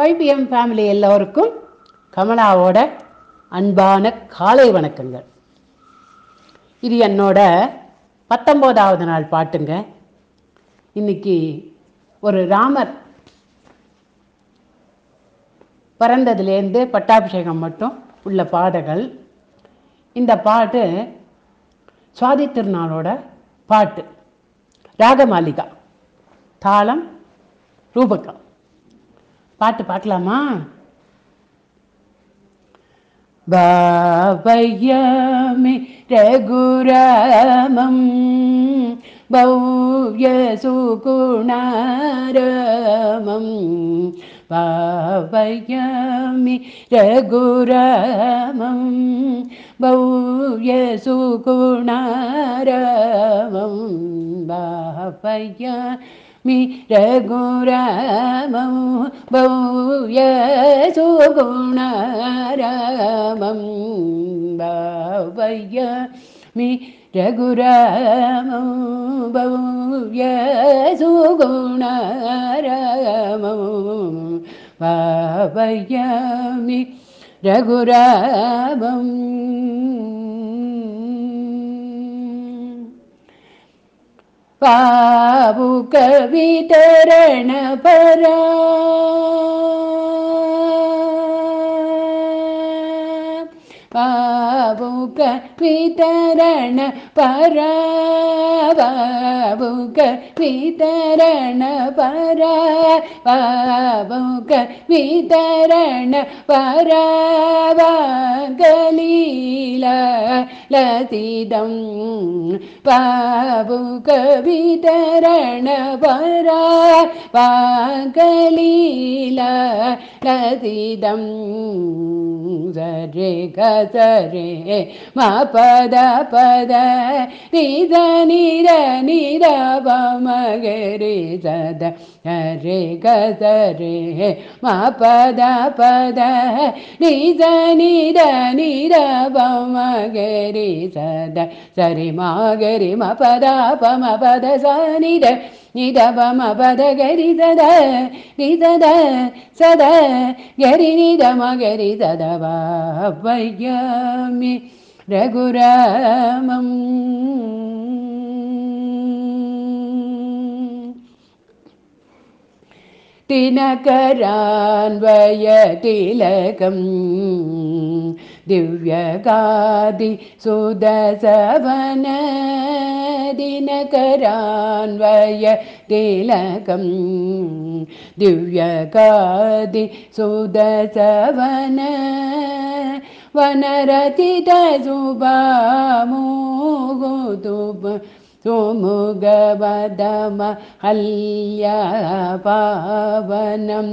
YPM family எல்லோருக்கும் கமலாவோட அன்பான காலை வணக்கங்கள். இது என்னோட பத்தொம்போதாவது நாள் பாட்டுங்க. இன்னைக்கு ஒரு ராமர் பிறந்ததுலேருந்து பட்டாபிஷேகம் மட்டும் உள்ள பாடல்கள். இந்த பாட்டு சுவாதி திருநாளோட பாட்டு. ராகமாலிகா தாளம் ரூபகம். பாட்டு பார்க்கலாமா பாபையமே ரகுராமம் பௌவ்ய சுகுணாரமம். பாபையமி ரகுராமம் பௌவ்ய சுகுணாரமம். பாபைய मिरगुरामं भव्यसुगुणारामं भावय मि रघुरामं भव्यसुगुणारामं भावयामि रघुरामम् वितरण விதரண பரா பாபுக விதரண பரா பாபுக விதரண பரா பாபுக விதரண பரா கலீல லதிதம் பாபுக விதரண பரா பாகலீல லதிதம் रे मा पदा पदा निीरी रागेरि सदा अरे करे हे पद पदा निर निर मगरे सद सरि मागे रे पम पद स निर నిదమపద గరి దద నిదద సద గరి నిదమ గరి దదవాయ్యామి రఘురామం തിനകരാൻവയ തിലകം दिव्यगादि सुदशवन दिनकरान्वय तिलकं दिव्यकादि सुदसवन वनरति सुमुगवदम तुमुगवदम हल्या पावनम्।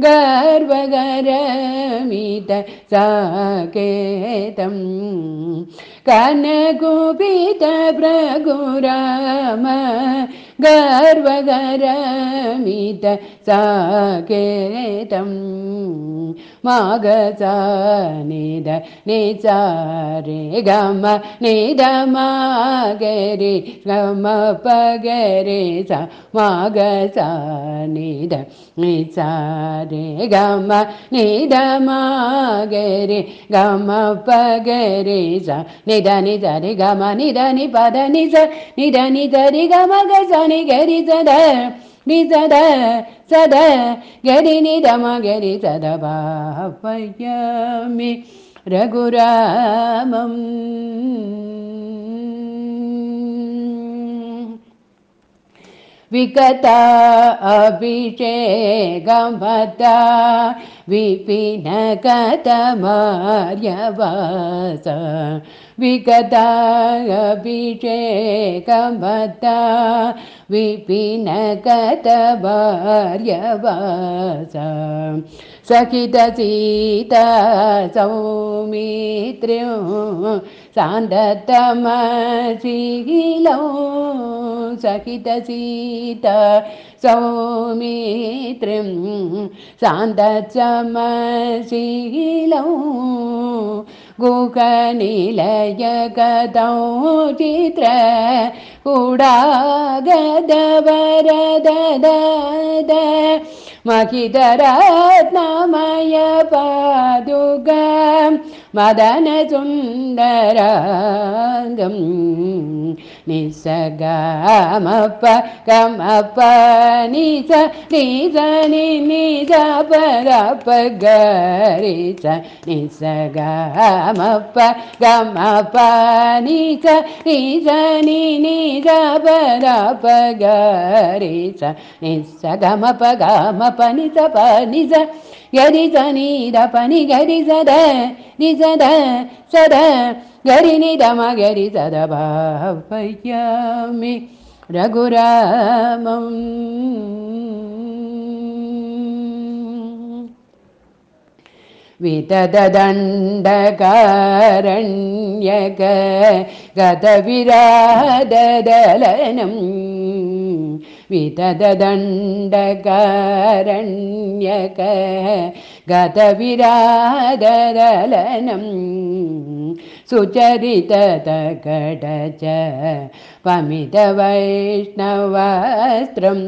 गर्वगरमित साकेतं। कनकुपित प्रगुराम గర్వగరమిత సాకేతం మాగసా నిద నిచారే గమ నిద మాగరి గమ పగరే స మాగసా నిద నిచారే గమ నిద మాగరి గమ పగరే స నిద నిద రి గమ నిద ని పద నిజ నిద నిద రి గమ గజ ಗನಿ ಗರಿ ಸದ ನಿ ಸದ ಸದ ಗರಿ ನಿ ರಮ ಗರಿ ಸದ ಬಾಪಯ್ಯ ಮೇ ರಘುರಾಮಂ विगता अभिषेकमता विपिनकतमार्यवास विगता अभिषेकमता सखित सीता सौमित्र्यो सान्दतमशिलौ सखित सीता सौमित्रिं सान्दतमशिलौ गुकनिलय कदौ चित्र उडागद वरद പാതുക മദന സുന്ദരാംഗം നിസഗമപ്പ കമപ്പ നിസ നിസ നി നിസ പരപ്പ ഗരിസ നിസഗമപ്പ ഗമപ്പ നിസ നിസ നി നിസ പരപ്പ ഗരിസ നിസഗമപ്പ ഗമപ്പ നിസ പ നിസ గరి సని పని గరి సద ని సద సద గరి నిదమ గరి సద భావయామి రఘురామం वितदण्डकारण्यक गतविराददलनम् വിതദണ്ഡകാരണ്യക ഗതവിരാദലനം സുചരിതകടച പമിതവൈഷ്ണവസ്ത്രം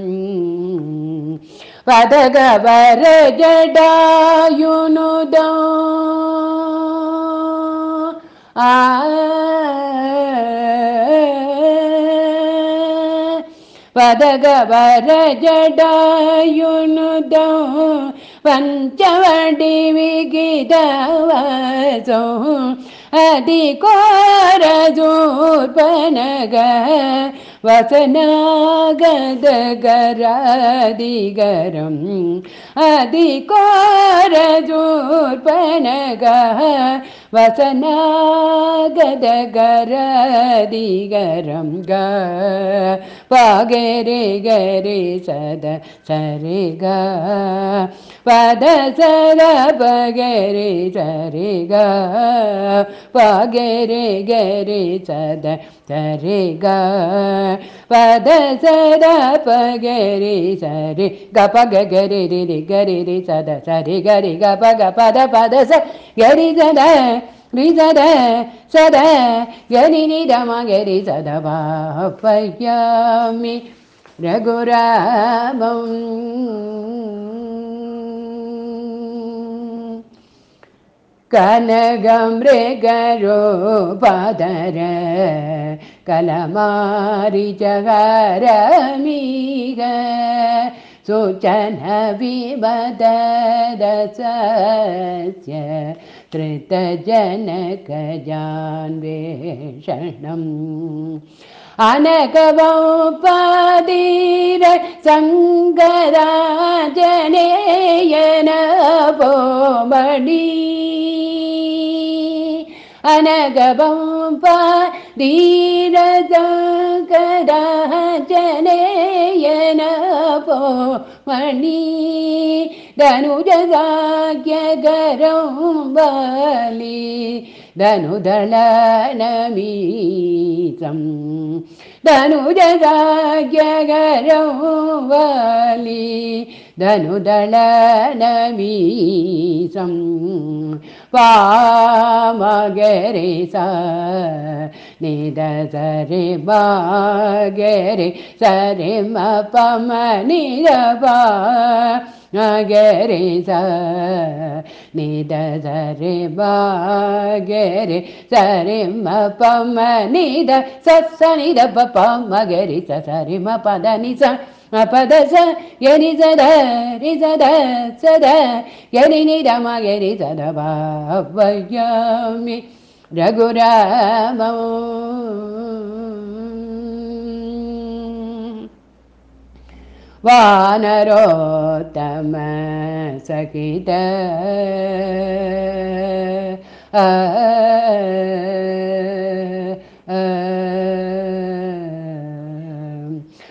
പദകവരജടായുനുദ ആ पदग वर जडयुन പഞ്ചവടി വിഗിതവസോ അതികോരജൂർപ്പനഗ വസനാഗദഗരാദിഗരം അതികോരജൂർപ്പനഗ വസനാഗദഗരാദിഗരം ഗ പഗരെ ഗരി സദ സരി ഗ ಪದ ಸರ ಪಗೆರೆ ಸರಿ ಗ ಪಗೆರೆ ಗೆರೆ ಸದ ಸರಿ ಗ ಪದ ಸರ ಪಗೆರೆ ಸರಿ ಗ ಪಗ ಗರಿ ರಿ ಗರಿ ರಿ ಸದ ಸರಿ ಗರಿ ಗ ಪಗ ಪದ ಪದ ಸ ಗರಿ ಸದ ರಿ ಸದ ಸದ ಗರಿ ನಿ ದಮ ಗರಿ ಸದ ಬಾಪಯ್ಯಾಮಿ ರಘುರಾಮಂ कनगमृगरोपदर कलमारिजगारमि गोचन वि मदसस्य कृतजनकजान्वेषणम् अनकवं पादीर सङ्गदा అనగబంప ధీరదాకరాజనేయన పో మణి ధనుజదాగ్యగరం బలి ధనుదళనమీతం ధనుజదాగ్యగరం బలి ధనుదళనమీతం ಪಾಮಗರಿ ಸ ನಿದ ಸರಿ ಬಾಗರಿ ಸರಿ ಮ ಪಮ ನಿರ ಬಾಗೆರಿ ಸ ನಿದ ಸರಿ ಸರಿ ಮ ಪಮ ನಿದ ಸ ನಿದ ಪ ಪಮ ಸ ಸರಿ ಮ ಪದ ನಿ ಸ സ പദ സ ഗരി സദ രി സദ സദ ഗരി നി രമ ഗരി സദ ഭാവയാമി രഘുരാമോ വാനരോത്തമ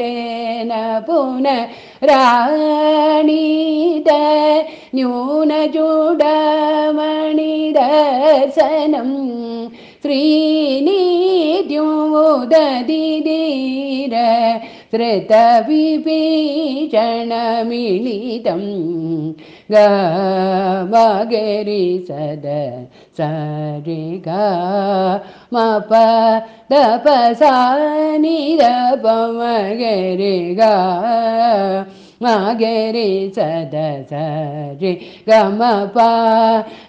ेन पुनराणीद न्यूनचूडमणिदसनं श्रीनिद्युद दिदीर ಗ ಬಗೆರಿ ಸದ ಸರಿ ಗ ಮ ಪ ದ ಪ ಸ ನಿ ದ ಪ ಮ ಗೆ ರಿ ಗ ಮ ಗೆ ರಿ ಸದ ಸರಿ ಗ ಮ ಪ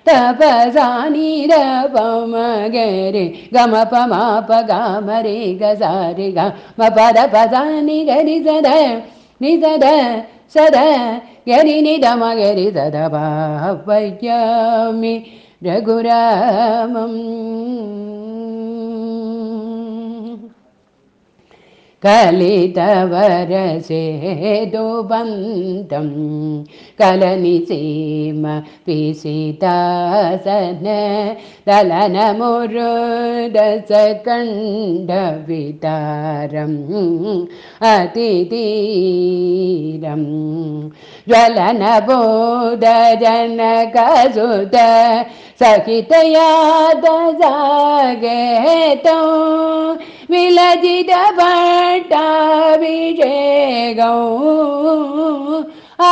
ದ ಪ ಸ ನಿ ದ ಪ ಮ ಗೆ ರಿ ಗ ಮ ಪ ಮ ಪ ಗ ಮ ರಿ ಗ ಸ ರಿ ಗ ಮ ಪ ದ ಪ ಸ ನಿ ಗ ರಿ ಸ ದ ನಿ ಸ ದ സദ ഗരിനിതമഗരിതദ ഭാവയാമി രഘുരാമം. കലിതവരസേതുബന്ധം കലനിസീമ പിസിതാസന ദലനമുരുദസകണ്ഠവിതാരം അതിതീരം ജ്വലനബോധജനകസുത സഹിതയാദ ജാഗേതോ വിലജിത പട്ടാഭിഷേകവും ആ.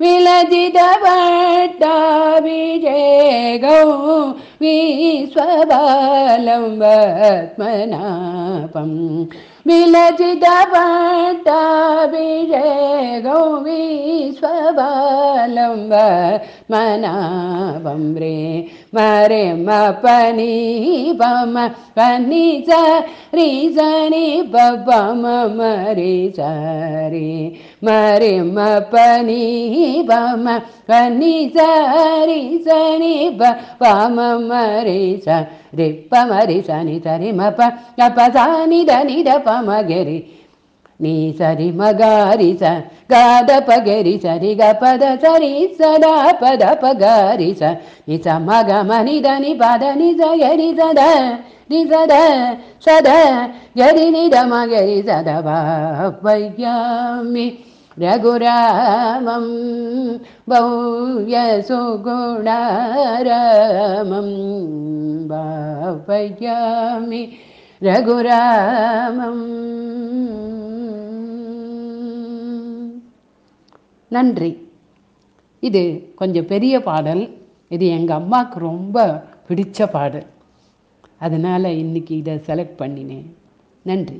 വിലജിത പട്ടാഭിഷേകവും വിശ്വബാലം പത്മനാഭം. बलचित पट विजय गौवि మరే మ పని బమ పని సరి జని బమ మరే సరి మరే మ పని బమ పని సరి జని బమ మరే సరి ప మరి సని సరి మ ప ప సాని దని ద ప మగరి ನೀ ಸರಿ ಮಗಾರಿ ಸ ಗಾದ ಪಗರಿ ಸರಿ ಗ ಪದ ಸರಿ ಸದಾ ಪದ ಪಗಾರಿ ಸ ನಿ ಸ ಮಗ ಮನಿ ದ ನಿ ಪದ ನಿ ಸ ಗರಿ ಸದ ನಿ ಸದ ಸದ ಗರಿ ನಿ ದ ಮಗರಿ ಸದ ಬಾಪಯ್ಯಾಮಿ రఘురామం భవ్య సుగుణారామం భావయామి రఘురామం நன்றி. இது கொஞ்சம் பெரிய பாடல். இது எங்கள் அம்மாவுக்கு ரொம்ப பிடித்த பாடல். அதனால் இன்னைக்கு இதை செலக்ட் பண்ணினேன். நன்றி.